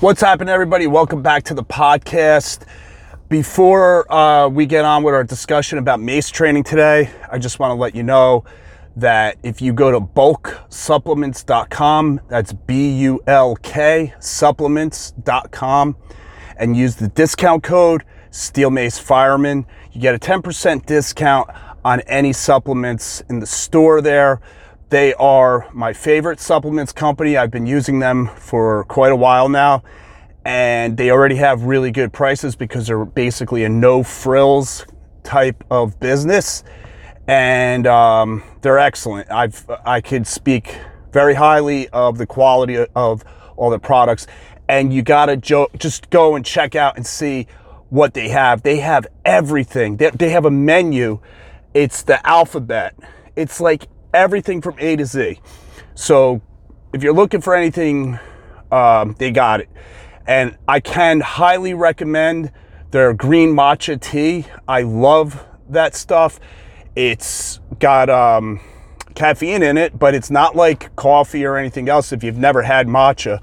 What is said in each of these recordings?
What's happening, everybody? Welcome back to the podcast. Before uh, we get on with our discussion about mace training today, I just want to let you know that if you go to bulksupplements.com, that's B U L K supplements.com, and use the discount code Steel Mace Fireman, you get a 10% discount on any supplements in the store there. They are my favorite supplements company. I've been using them for quite a while now, and they already have really good prices because they're basically a no frills type of business, and um, they're excellent. I've I could speak very highly of the quality of all the products, and you gotta jo- just go and check out and see what they have. They have everything. They, they have a menu. It's the alphabet. It's like everything from A to Z. So if you're looking for anything, um, they got it. And I can highly recommend their green matcha tea. I love that stuff. It's got um, caffeine in it, but it's not like coffee or anything else. If you've never had matcha,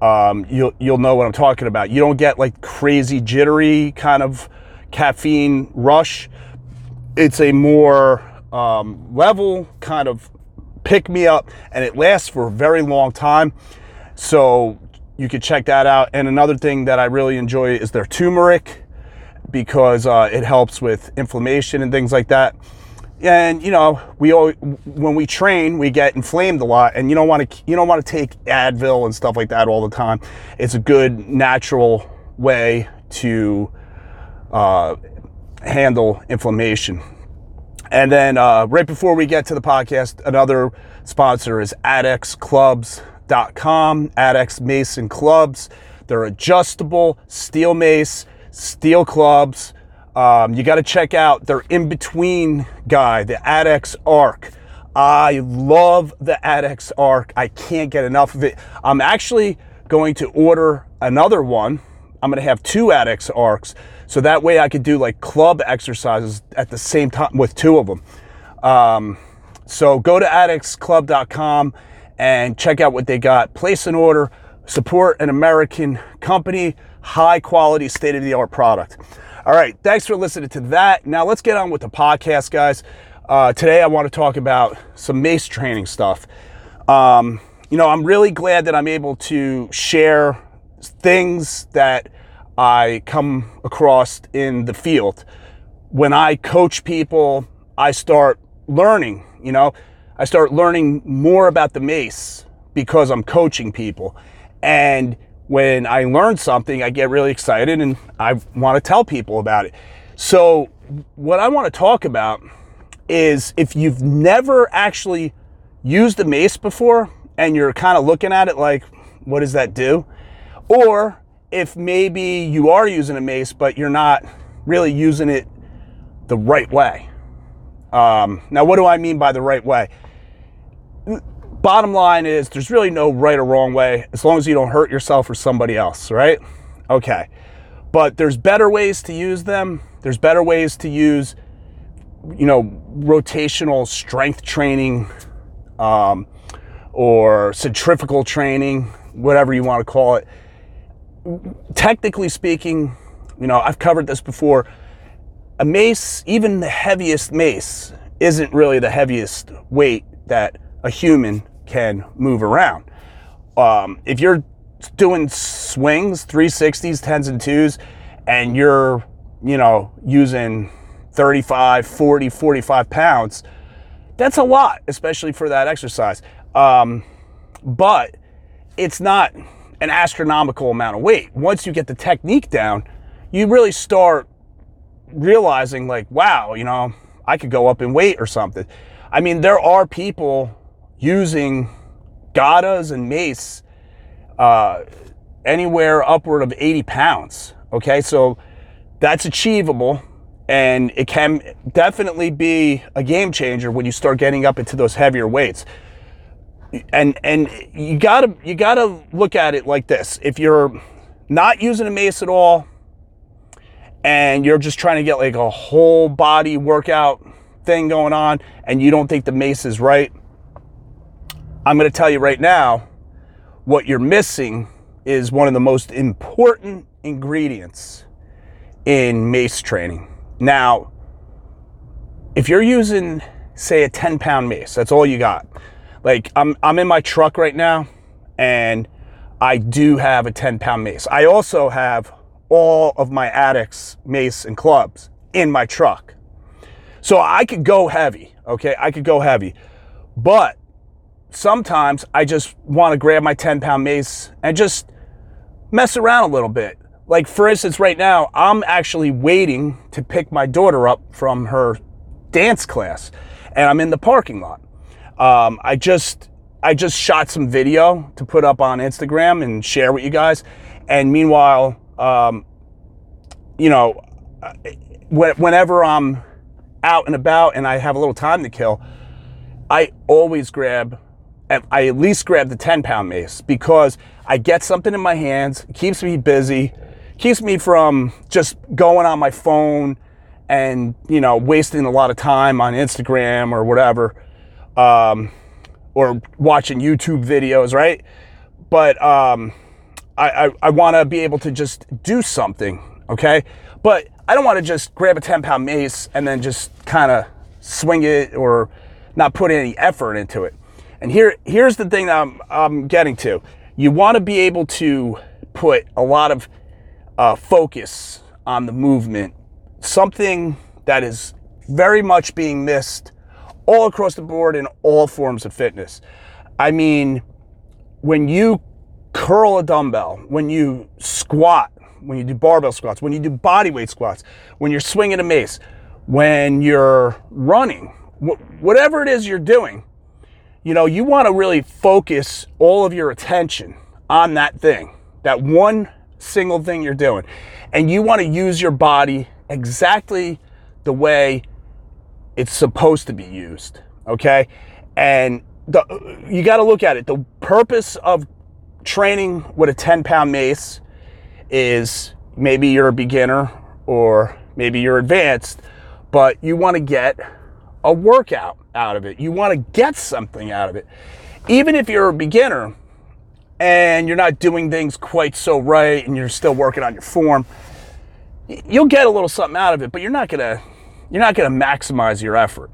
um, you'll you'll know what I'm talking about. You don't get like crazy jittery kind of caffeine rush. It's a more um, level kind of pick me up, and it lasts for a very long time. So you could check that out. And another thing that I really enjoy is their turmeric because uh, it helps with inflammation and things like that. And you know, we always, when we train, we get inflamed a lot, and you don't want to you don't want to take Advil and stuff like that all the time. It's a good natural way to uh, handle inflammation. And then uh, right before we get to the podcast, another sponsor is AddexClubs.com, Addex Mason Clubs. They're adjustable steel mace, steel clubs. Um, you got to check out their in between guy, the Addex Arc. I love the Addex Arc. I can't get enough of it. I'm actually going to order another one. I'm going to have two Addex Arcs so that way I could do like club exercises at the same time with two of them. Um, so go to addexclub.com and check out what they got. Place an order, support an American company, high quality, state of the art product. All right, thanks for listening to that. Now let's get on with the podcast, guys. Uh, today I want to talk about some mace training stuff. Um, you know, I'm really glad that I'm able to share things that I come across in the field. When I coach people, I start learning, you know, I start learning more about the mace because I'm coaching people. And when I learn something, I get really excited and I want to tell people about it. So, what I want to talk about is if you've never actually used a mace before and you're kind of looking at it like, what does that do? Or if maybe you are using a mace, but you're not really using it the right way. Um, now, what do I mean by the right way? Bottom line is there's really no right or wrong way as long as you don't hurt yourself or somebody else, right? Okay. But there's better ways to use them. There's better ways to use, you know, rotational strength training um, or centrifugal training, whatever you want to call it technically speaking, you know, I've covered this before. A mace, even the heaviest mace, isn't really the heaviest weight that a human can move around. Um, if you're doing swings, 360s, 10s, and 2s, and you're, you know, using 35, 40, 45 pounds, that's a lot, especially for that exercise. Um, but it's not an astronomical amount of weight. Once you get the technique down, you really start realizing, like, wow, you know, I could go up in weight or something. I mean, there are people using gadas and mace uh, anywhere upward of 80 pounds. Okay, so that's achievable and it can definitely be a game changer when you start getting up into those heavier weights and and you gotta you gotta look at it like this if you're not using a mace at all and you're just trying to get like a whole body workout thing going on and you don't think the mace is right i'm to tell you right now what you're missing is one of the most important ingredients in mace training. Now, if you're using, say, a 10 pound mace, that's all you got. Like, I'm, I'm in my truck right now and I do have a 10 pound mace. I also have all of my Addex mace and clubs in my truck. So I could go heavy, okay? I could go heavy. But sometimes I just want to grab my 10 pound mace and just mess around a little bit. Like, for instance, right now, I'm actually waiting to pick my daughter up from her dance class, and I'm in the parking lot. Um, I just I just shot some video to put up on Instagram and share with you guys. And meanwhile, um, you know, whenever I'm out and about and I have a little time to kill, I always grab, I at least grab the 10 pound mace because I get something in my hands, keeps me busy, keeps me from just going on my phone and, you know, wasting a lot of time on Instagram or whatever. Um, or watching YouTube videos, right? But um, I, I, I want to be able to just do something, okay? But I don't want to just grab a 10 pound mace and then just kind of swing it or not put any effort into it. And here, here's the thing that I'm, I'm getting to. You want to be able to put a lot of uh, focus on the movement, something that is very much being missed all across the board in all forms of fitness. I mean, when you curl a dumbbell, when you squat, when you do barbell squats, when you do body weight squats, when you're swinging a mace, when you're running, wh- whatever it is you're doing, you know, you want to really focus all of your attention on that thing, that one single thing you're doing. And you want to use your body exactly the way it's supposed to be used. Okay. And the, you got to look at it. The purpose of training with a 10 pound mace is maybe you're a beginner or maybe you're advanced, but you want to get a workout out of it. You want to get something out of it. Even if you're a beginner and you're not doing things quite so right and you're still working on your form, you'll get a little something out of it, but you're not going to you're not going to maximize your effort.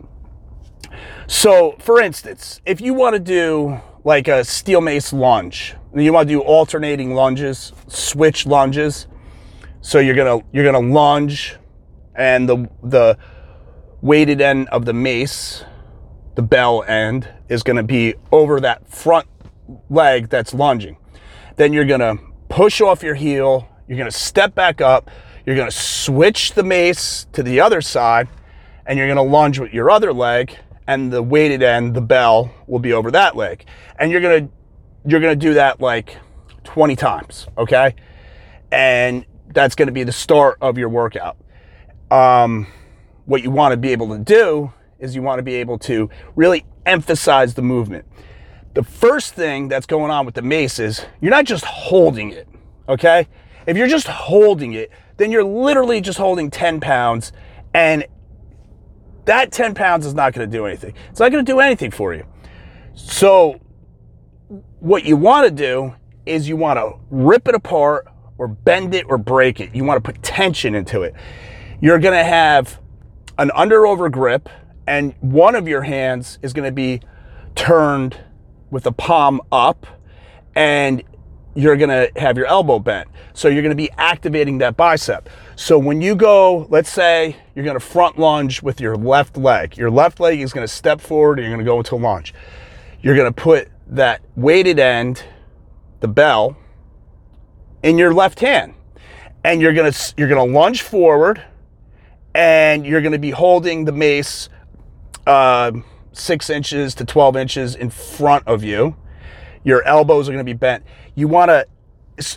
So, for instance, if you want to do like a steel mace lunge, you want to do alternating lunges, switch lunges. So you're gonna you're gonna lunge, and the the weighted end of the mace, the bell end, is gonna be over that front leg that's lunging. Then you're gonna push off your heel. You're gonna step back up you're going to switch the mace to the other side and you're going to lunge with your other leg and the weighted end, the bell, will be over that leg. And you're going to you're going to do that like 20 times, okay? And that's going to be the start of your workout. Um, what you want to be able to do is you want to be able to really emphasize the movement. The first thing that's going on with the mace is you're not just holding it, okay? If you're just holding it, then you're literally just holding 10 pounds and that 10 pounds is not going to do anything. It's not going to do anything for you. So, what you want to do is you want to rip it apart or bend it or break it. You want to put tension into it. You're going to have an under over grip, and one of your hands is going to be turned with the palm up, and you're going to have your elbow bent. So you're going to be activating that bicep. So when you go, let's say you're going to front lunge with your left leg, your left leg is going to step forward and you're going to go into a lunge. You're going to put that weighted end, the bell, in your left hand. And you're going to you're going to lunge forward and you're going to be holding the mace uh, six inches to 12 inches in front of you your elbows are going to be bent. You want to,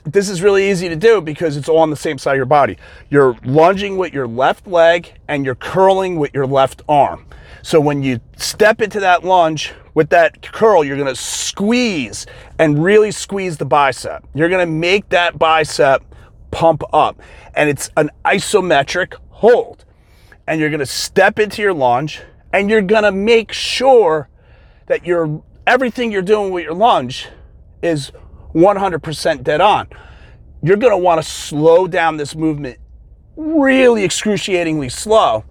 this is really easy to do because it's all on the same side of your body. You're lunging with your left leg and you're curling with your left arm. So when you step into that lunge with that curl, you're going to squeeze and really squeeze the bicep. You're going to make that bicep pump up. And it's an isometric hold. And you're going to step into your lunge and you're going to make sure that you're everything you're doing with your lunge is 100% dead on. You're going to want to slow down this movement really excruciatingly slow.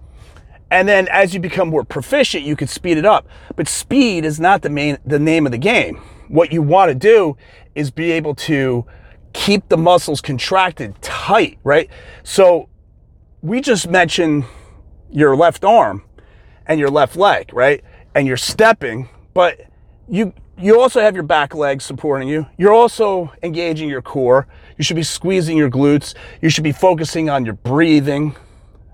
And then as you become more proficient, you can speed it up. But speed is not the main the name of the game. What you want to do is be able to keep the muscles contracted tight, right? So we just mentioned your left arm and your left leg, right? And you're stepping, but you you also have your back legs supporting you. You're also engaging your core. You should be squeezing your glutes. You should be focusing on your breathing.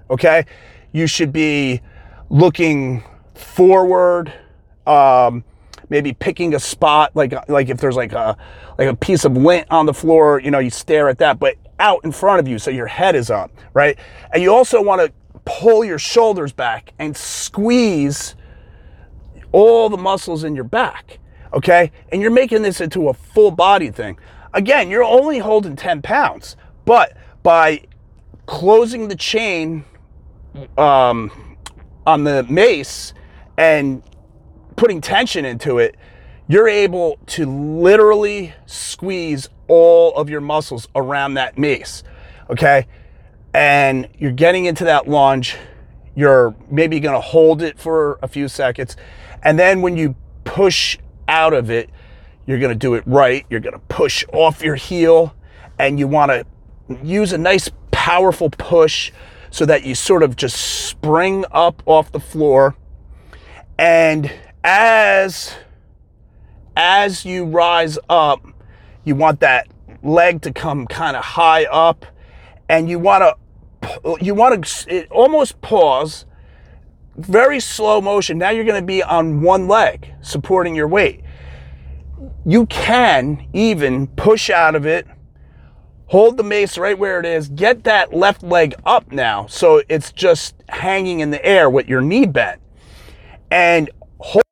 Okay? You should be looking forward. Um, maybe picking a spot like like if there's like a like a piece of lint on the floor, you know, you stare at that, but out in front of you so your head is up, right? And you also want to pull your shoulders back and squeeze all the muscles in your back, okay? And you're making this into a full body thing. Again, you're only holding 10 pounds, but by closing the chain um, on the mace and putting tension into it, you're able to literally squeeze all of your muscles around that mace. Okay. And you're getting into that lunge. You're maybe to hold it for a few seconds. And then when you push out of it, you're going to do it right. You're going to push off your heel and you want to use a nice, powerful push so that you sort of just spring up off the floor. And as as you rise up, you want that leg to come kind of high up and you want to you want to almost pause very slow motion now you're going to be on one leg supporting your weight you can even push out of it hold the mace right where it is get that left leg up now so it's just hanging in the air with your knee bent and hold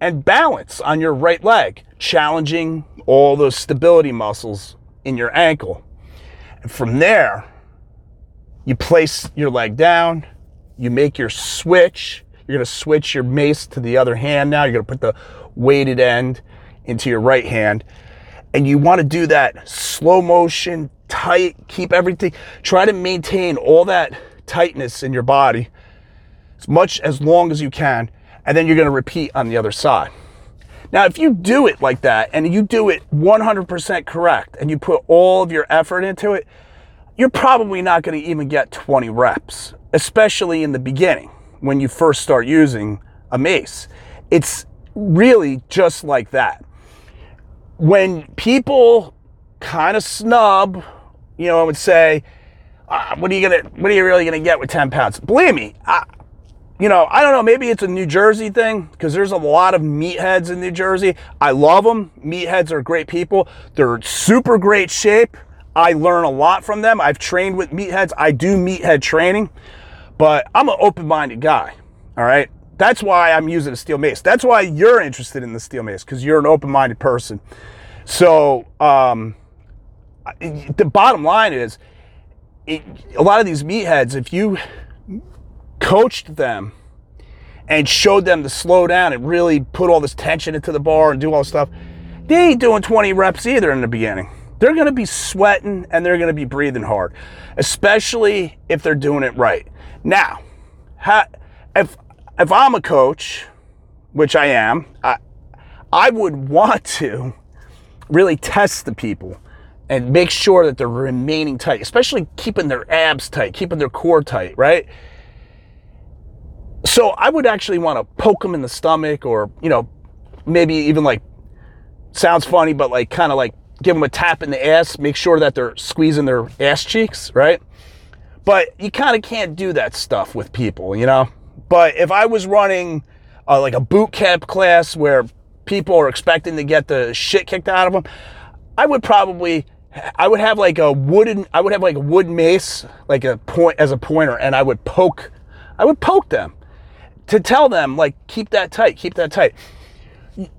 and balance on your right leg challenging all those stability muscles in your ankle. And from there, you place your leg down, you make your switch. You're going to switch your mace to the other hand now. You're going to put the weighted end into your right hand. And you want to do that slow motion, tight, keep everything, try to maintain all that tightness in your body as much as long as you can. And then you're going to repeat on the other side. Now, if you do it like that and you do it 100% correct and you put all of your effort into it, you're probably not going to even get 20 reps, especially in the beginning when you first start using a mace. It's really just like that. When people kind of snub, you know, I would say, ah, "What are you gonna? What are you really gonna get with 10 pounds?" Believe me, I, you know, I don't know, maybe it's a New Jersey thing because there's a lot of meatheads in New Jersey. I love them. Meatheads are great people. They're super great shape. I learn a lot from them. I've trained with meatheads. I do meathead training, but I'm an open minded guy. All right. That's why I'm using a steel mace. That's why you're interested in the steel mace because you're an open minded person. So, um, the bottom line is it, a lot of these meatheads, if you coached them and showed them to slow down and really put all this tension into the bar and do all this stuff, they ain't doing 20 reps either in the beginning. They're going to be sweating and they're going to be breathing hard, especially if they're doing it right. Now, if if I'm a coach, which I am, I, I would want to really test the people and make sure that they're remaining tight, especially keeping their abs tight, keeping their core tight, right? So I would actually want to poke them in the stomach or, you know, maybe even like, sounds funny, but like kind of like give them a tap in the ass, make sure that they're squeezing their ass cheeks, right? But you kind of can't do that stuff with people, you know? But if I was running uh, like a boot camp class where people are expecting to get the shit kicked out of them, I would probably I would have like a wooden I would have like a wood mace like a point as a pointer and I would poke I would poke them to tell them, like, keep that tight, keep that tight.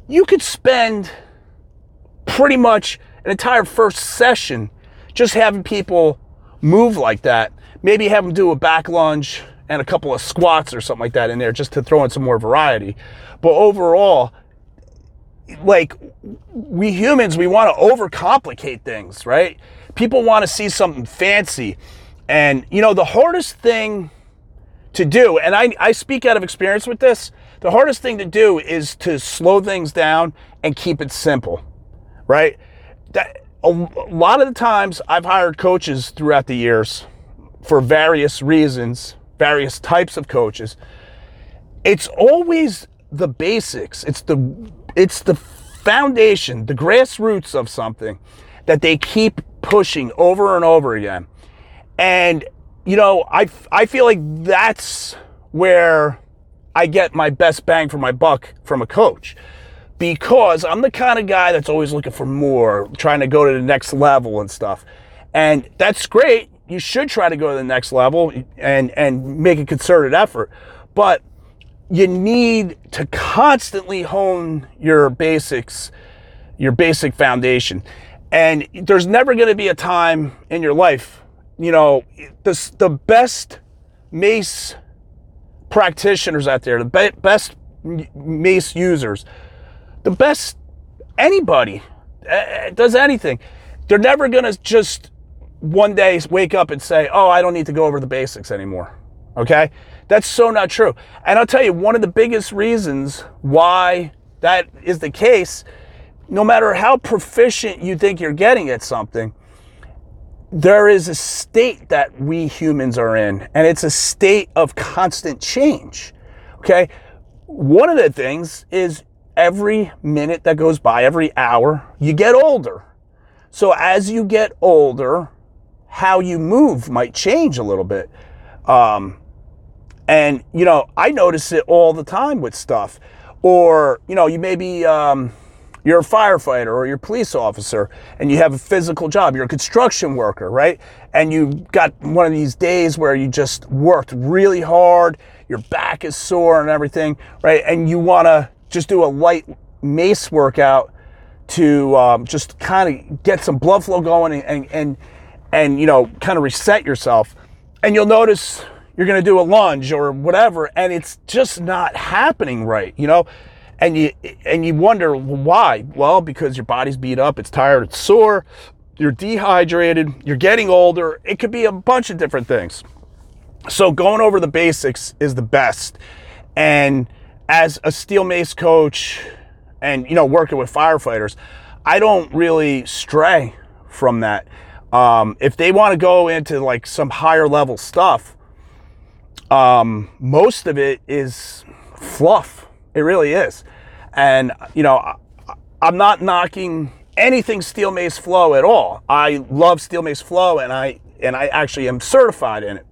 You could spend pretty much an entire first session just having people move like that. Maybe have them do a back lunge and a couple of squats or something like that in there just to throw in some more variety. But overall, like we humans, we want to overcomplicate things, right? People want to see something fancy. And, you know, the hardest thing to do, and I, I speak out of experience with this, the hardest thing to do is to slow things down and keep it simple, right? That, a, lot of the times I've hired coaches throughout the years for various reasons, various types of coaches. It's always the basics. It's the it's the foundation, the grassroots of something that they keep pushing over and over again. And you know, I I feel like that's where I get my best bang for my buck from a coach because I'm the kind of guy that's always looking for more, trying to go to the next level and stuff. And that's great. You should try to go to the next level and, and make a concerted effort. But you need to constantly hone your basics, your basic foundation. And there's never going to be a time in your life, you know, the, the best mace practitioners out there, the best mace users, the best anybody uh, does anything. They're never going to just one day wake up and say, oh, I don't need to go over the basics anymore. Okay? That's so not true. And I'll tell you, one of the biggest reasons why that is the case, no matter how proficient you think you're getting at something, there is a state that we humans are in, and it's a state of constant change. Okay? One of the things is every minute that goes by, every hour, you get older. So as you get older, how you move might change a little bit. Um, and, you know, I notice it all the time with stuff. Or, you know, you may be, um, you're a firefighter or you're a police officer and you have a physical job. You're a construction worker, right? And you got one of these days where you just worked really hard, your back is sore and everything, right? And you want to just do a light mace workout to um, just kind of get some blood flow going and, and, and, and you know, kind of reset yourself. And you'll notice you're going to do a lunge or whatever, and it's just not happening right, you know? And you, and you wonder why? Well, because your body's beat up, it's tired, it's sore, you're dehydrated, you're getting older. It could be a bunch of different things. So going over the basics is the best. And as a steel mace coach and you know working with firefighters i don't really stray from that. Um, if they want to go into like some higher level stuff um, most of it is fluff. It really is. And you know i'm not knocking anything steel mace flow at all. I love steel mace flow and i and i actually am certified in it.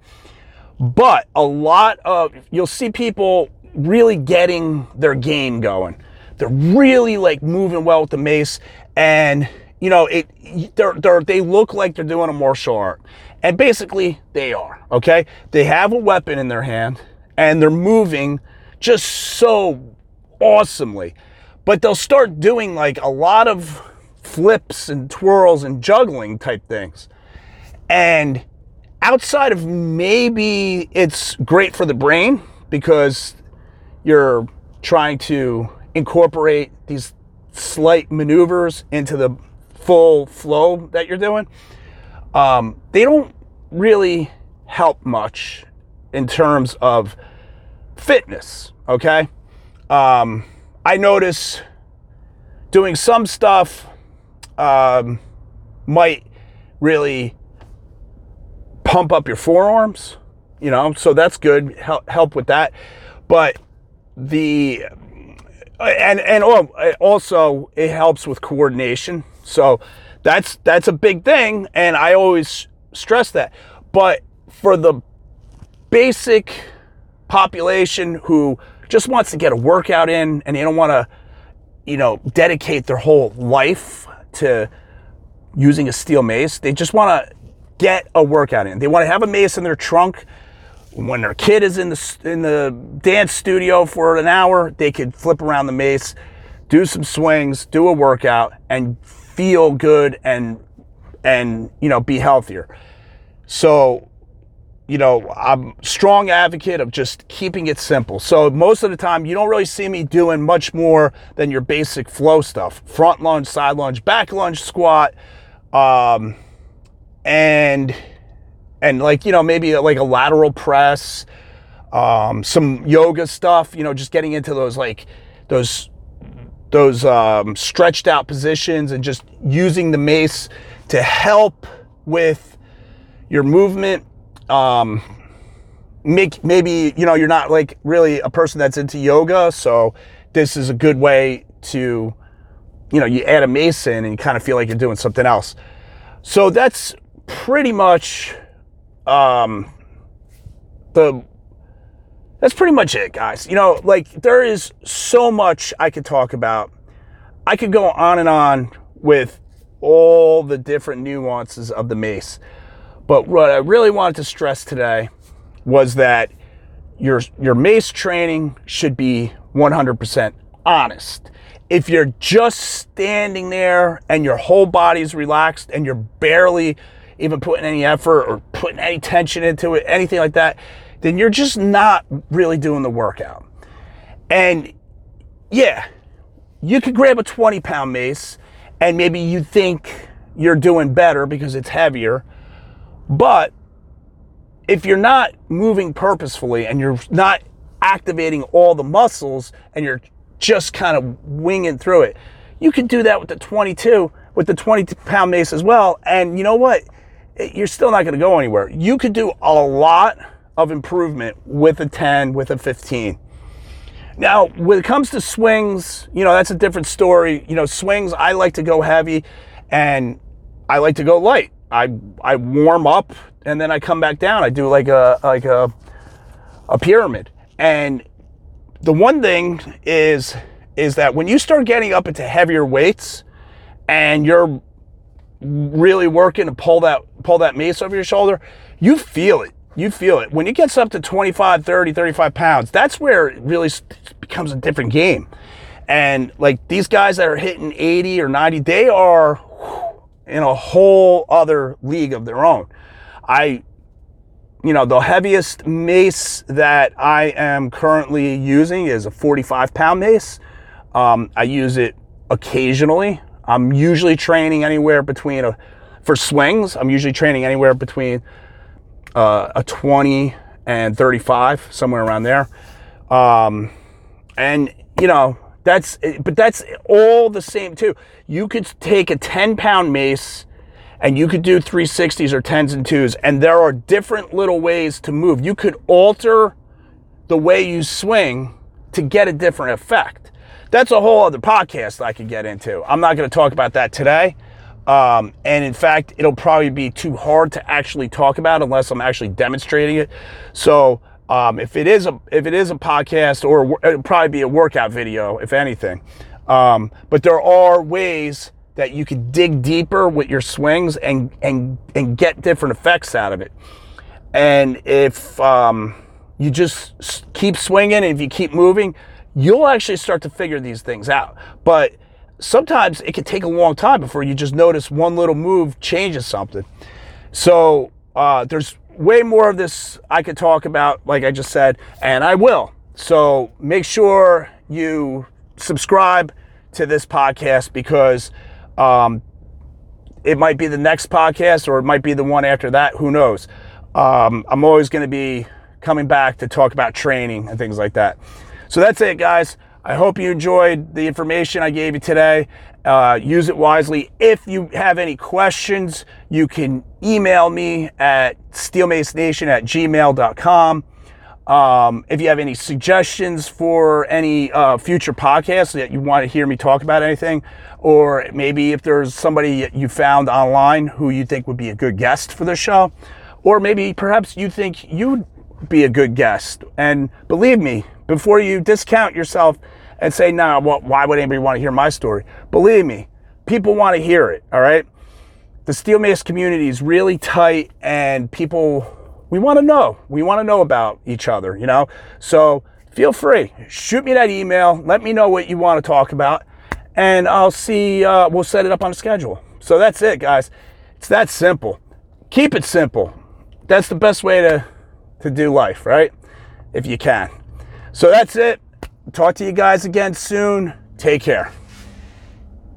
But a lot of you'll see people really getting their game going. They're really like moving well with the mace, and you know it. They're, they're they look like they're doing a martial art, and basically they are. Okay, they have a weapon in their hand, and they're moving just so awesomely. But they'll start doing like a lot of flips and twirls and juggling type things, and outside of maybe it's great for the brain because you're trying to incorporate these slight maneuvers into the full flow that you're doing, um, they don't really help much in terms of fitness. Okay. Um, I notice doing some stuff um, might really pump up your forearms, you know, so that's good. Help, help with that. But the and and also it helps with coordination. So that's that's a big thing, and I always stress that. But for the basic population who just wants to get a workout in and they don't want to, you know, dedicate their whole life to using a steel mace, they just want to get a workout in. They want to have a mace in their trunk when their kid is in the in the dance studio for an hour, they could flip around the mace, do some swings, do a workout, and feel good and and you know be healthier. So you know, I'm strong advocate of just keeping it simple. So most of the time, you don't really see me doing much more than your basic flow stuff: front lunge, side lunge, back lunge, squat, um, and and like you know maybe like a lateral press, um, some yoga stuff. You know, just getting into those like those those um, stretched out positions and just using the mace to help with your movement um, make maybe you know you're not like really a person that's into yoga, so this is a good way to you know you add a mace in and you kind of feel like you're doing something else. So that's pretty much um, the that's pretty much it, guys. You know, like there is so much I could talk about. I could go on and on with all the different nuances of the mace. But what I really wanted to stress today was that your your mace training should be 100% honest. If you're just standing there and your whole body's relaxed and you're barely even putting any effort or putting any tension into it, anything like that, then you're just not really doing the workout. And yeah, you could grab a 20 pound mace and maybe you think you're doing better because it's heavier but if you're not moving purposefully and you're not activating all the muscles and you're just kind of winging through it, you can do that with the 22, with the 20 pound mace as well. And you know what? You're still not going to go anywhere. You could do a lot of improvement with a 10, with a 15. Now, when it comes to swings, you know, that's a different story. You know, swings, I like to go heavy and I like to go light. I I warm up and then I come back down. I do like a like a a pyramid. And the one thing is is that when you start getting up into heavier weights and you're really working to pull that pull that mace over your shoulder, you feel it. You feel it. When it gets up to 25, 30, 35 pounds, that's where it really becomes a different game. And like these guys that are hitting 80 or 90, they are in a whole other league of their own. I, you know, the heaviest mace that I am currently using is a 45 pound mace. Um, I use it occasionally. I'm usually training anywhere between a, for swings, I'm usually training anywhere between uh, a 20 and 35, somewhere around there. Um, and, you know, that's, but that's all the same too. You could take a 10 pound mace and you could do 360s or 10s and 2s, and there are different little ways to move. You could alter the way you swing to get a different effect. That's a whole other podcast I could get into. I'm not going to talk about that today. Um, and in fact, it'll probably be too hard to actually talk about unless I'm actually demonstrating it. So um, if it is a if it is a podcast, or it'll probably be a workout video, if anything. Um, but there are ways that you can dig deeper with your swings and and and get different effects out of it. And if um, you just keep swinging, and if you keep moving, you'll actually start to figure these things out. But sometimes it can take a long time before you just notice one little move changes something. So uh, there's way more of this I could talk about, like I just said, and I will. So make sure you subscribe to this podcast because um, it might be the next podcast or it might be the one after that. Who knows? Um, I'm always going to be coming back to talk about training and things like that. So that's it, guys. I hope you enjoyed the information I gave you today. Uh, use it wisely. If you have any questions, you can email me at steelmacenation at gmail.com. Um, if you have any suggestions for any uh, future podcasts that you want to hear me talk about anything, or maybe if there's somebody you found online who you think would be a good guest for the show, or maybe perhaps you think you'd be a good guest. And believe me, before you discount yourself and say, nah, well, why would anybody want to hear my story? Believe me, people want to hear it, all right? The steel mace community is really tight and people, we want to know. We want to know about each other, you know? So feel free, shoot me that email, let me know what you want to talk about, and I'll see, uh, we'll set it up on a schedule. So that's it, guys. It's that simple. Keep it simple. That's the best way to to do life, right? If you can. So that's it. Talk to you guys again soon. Take care.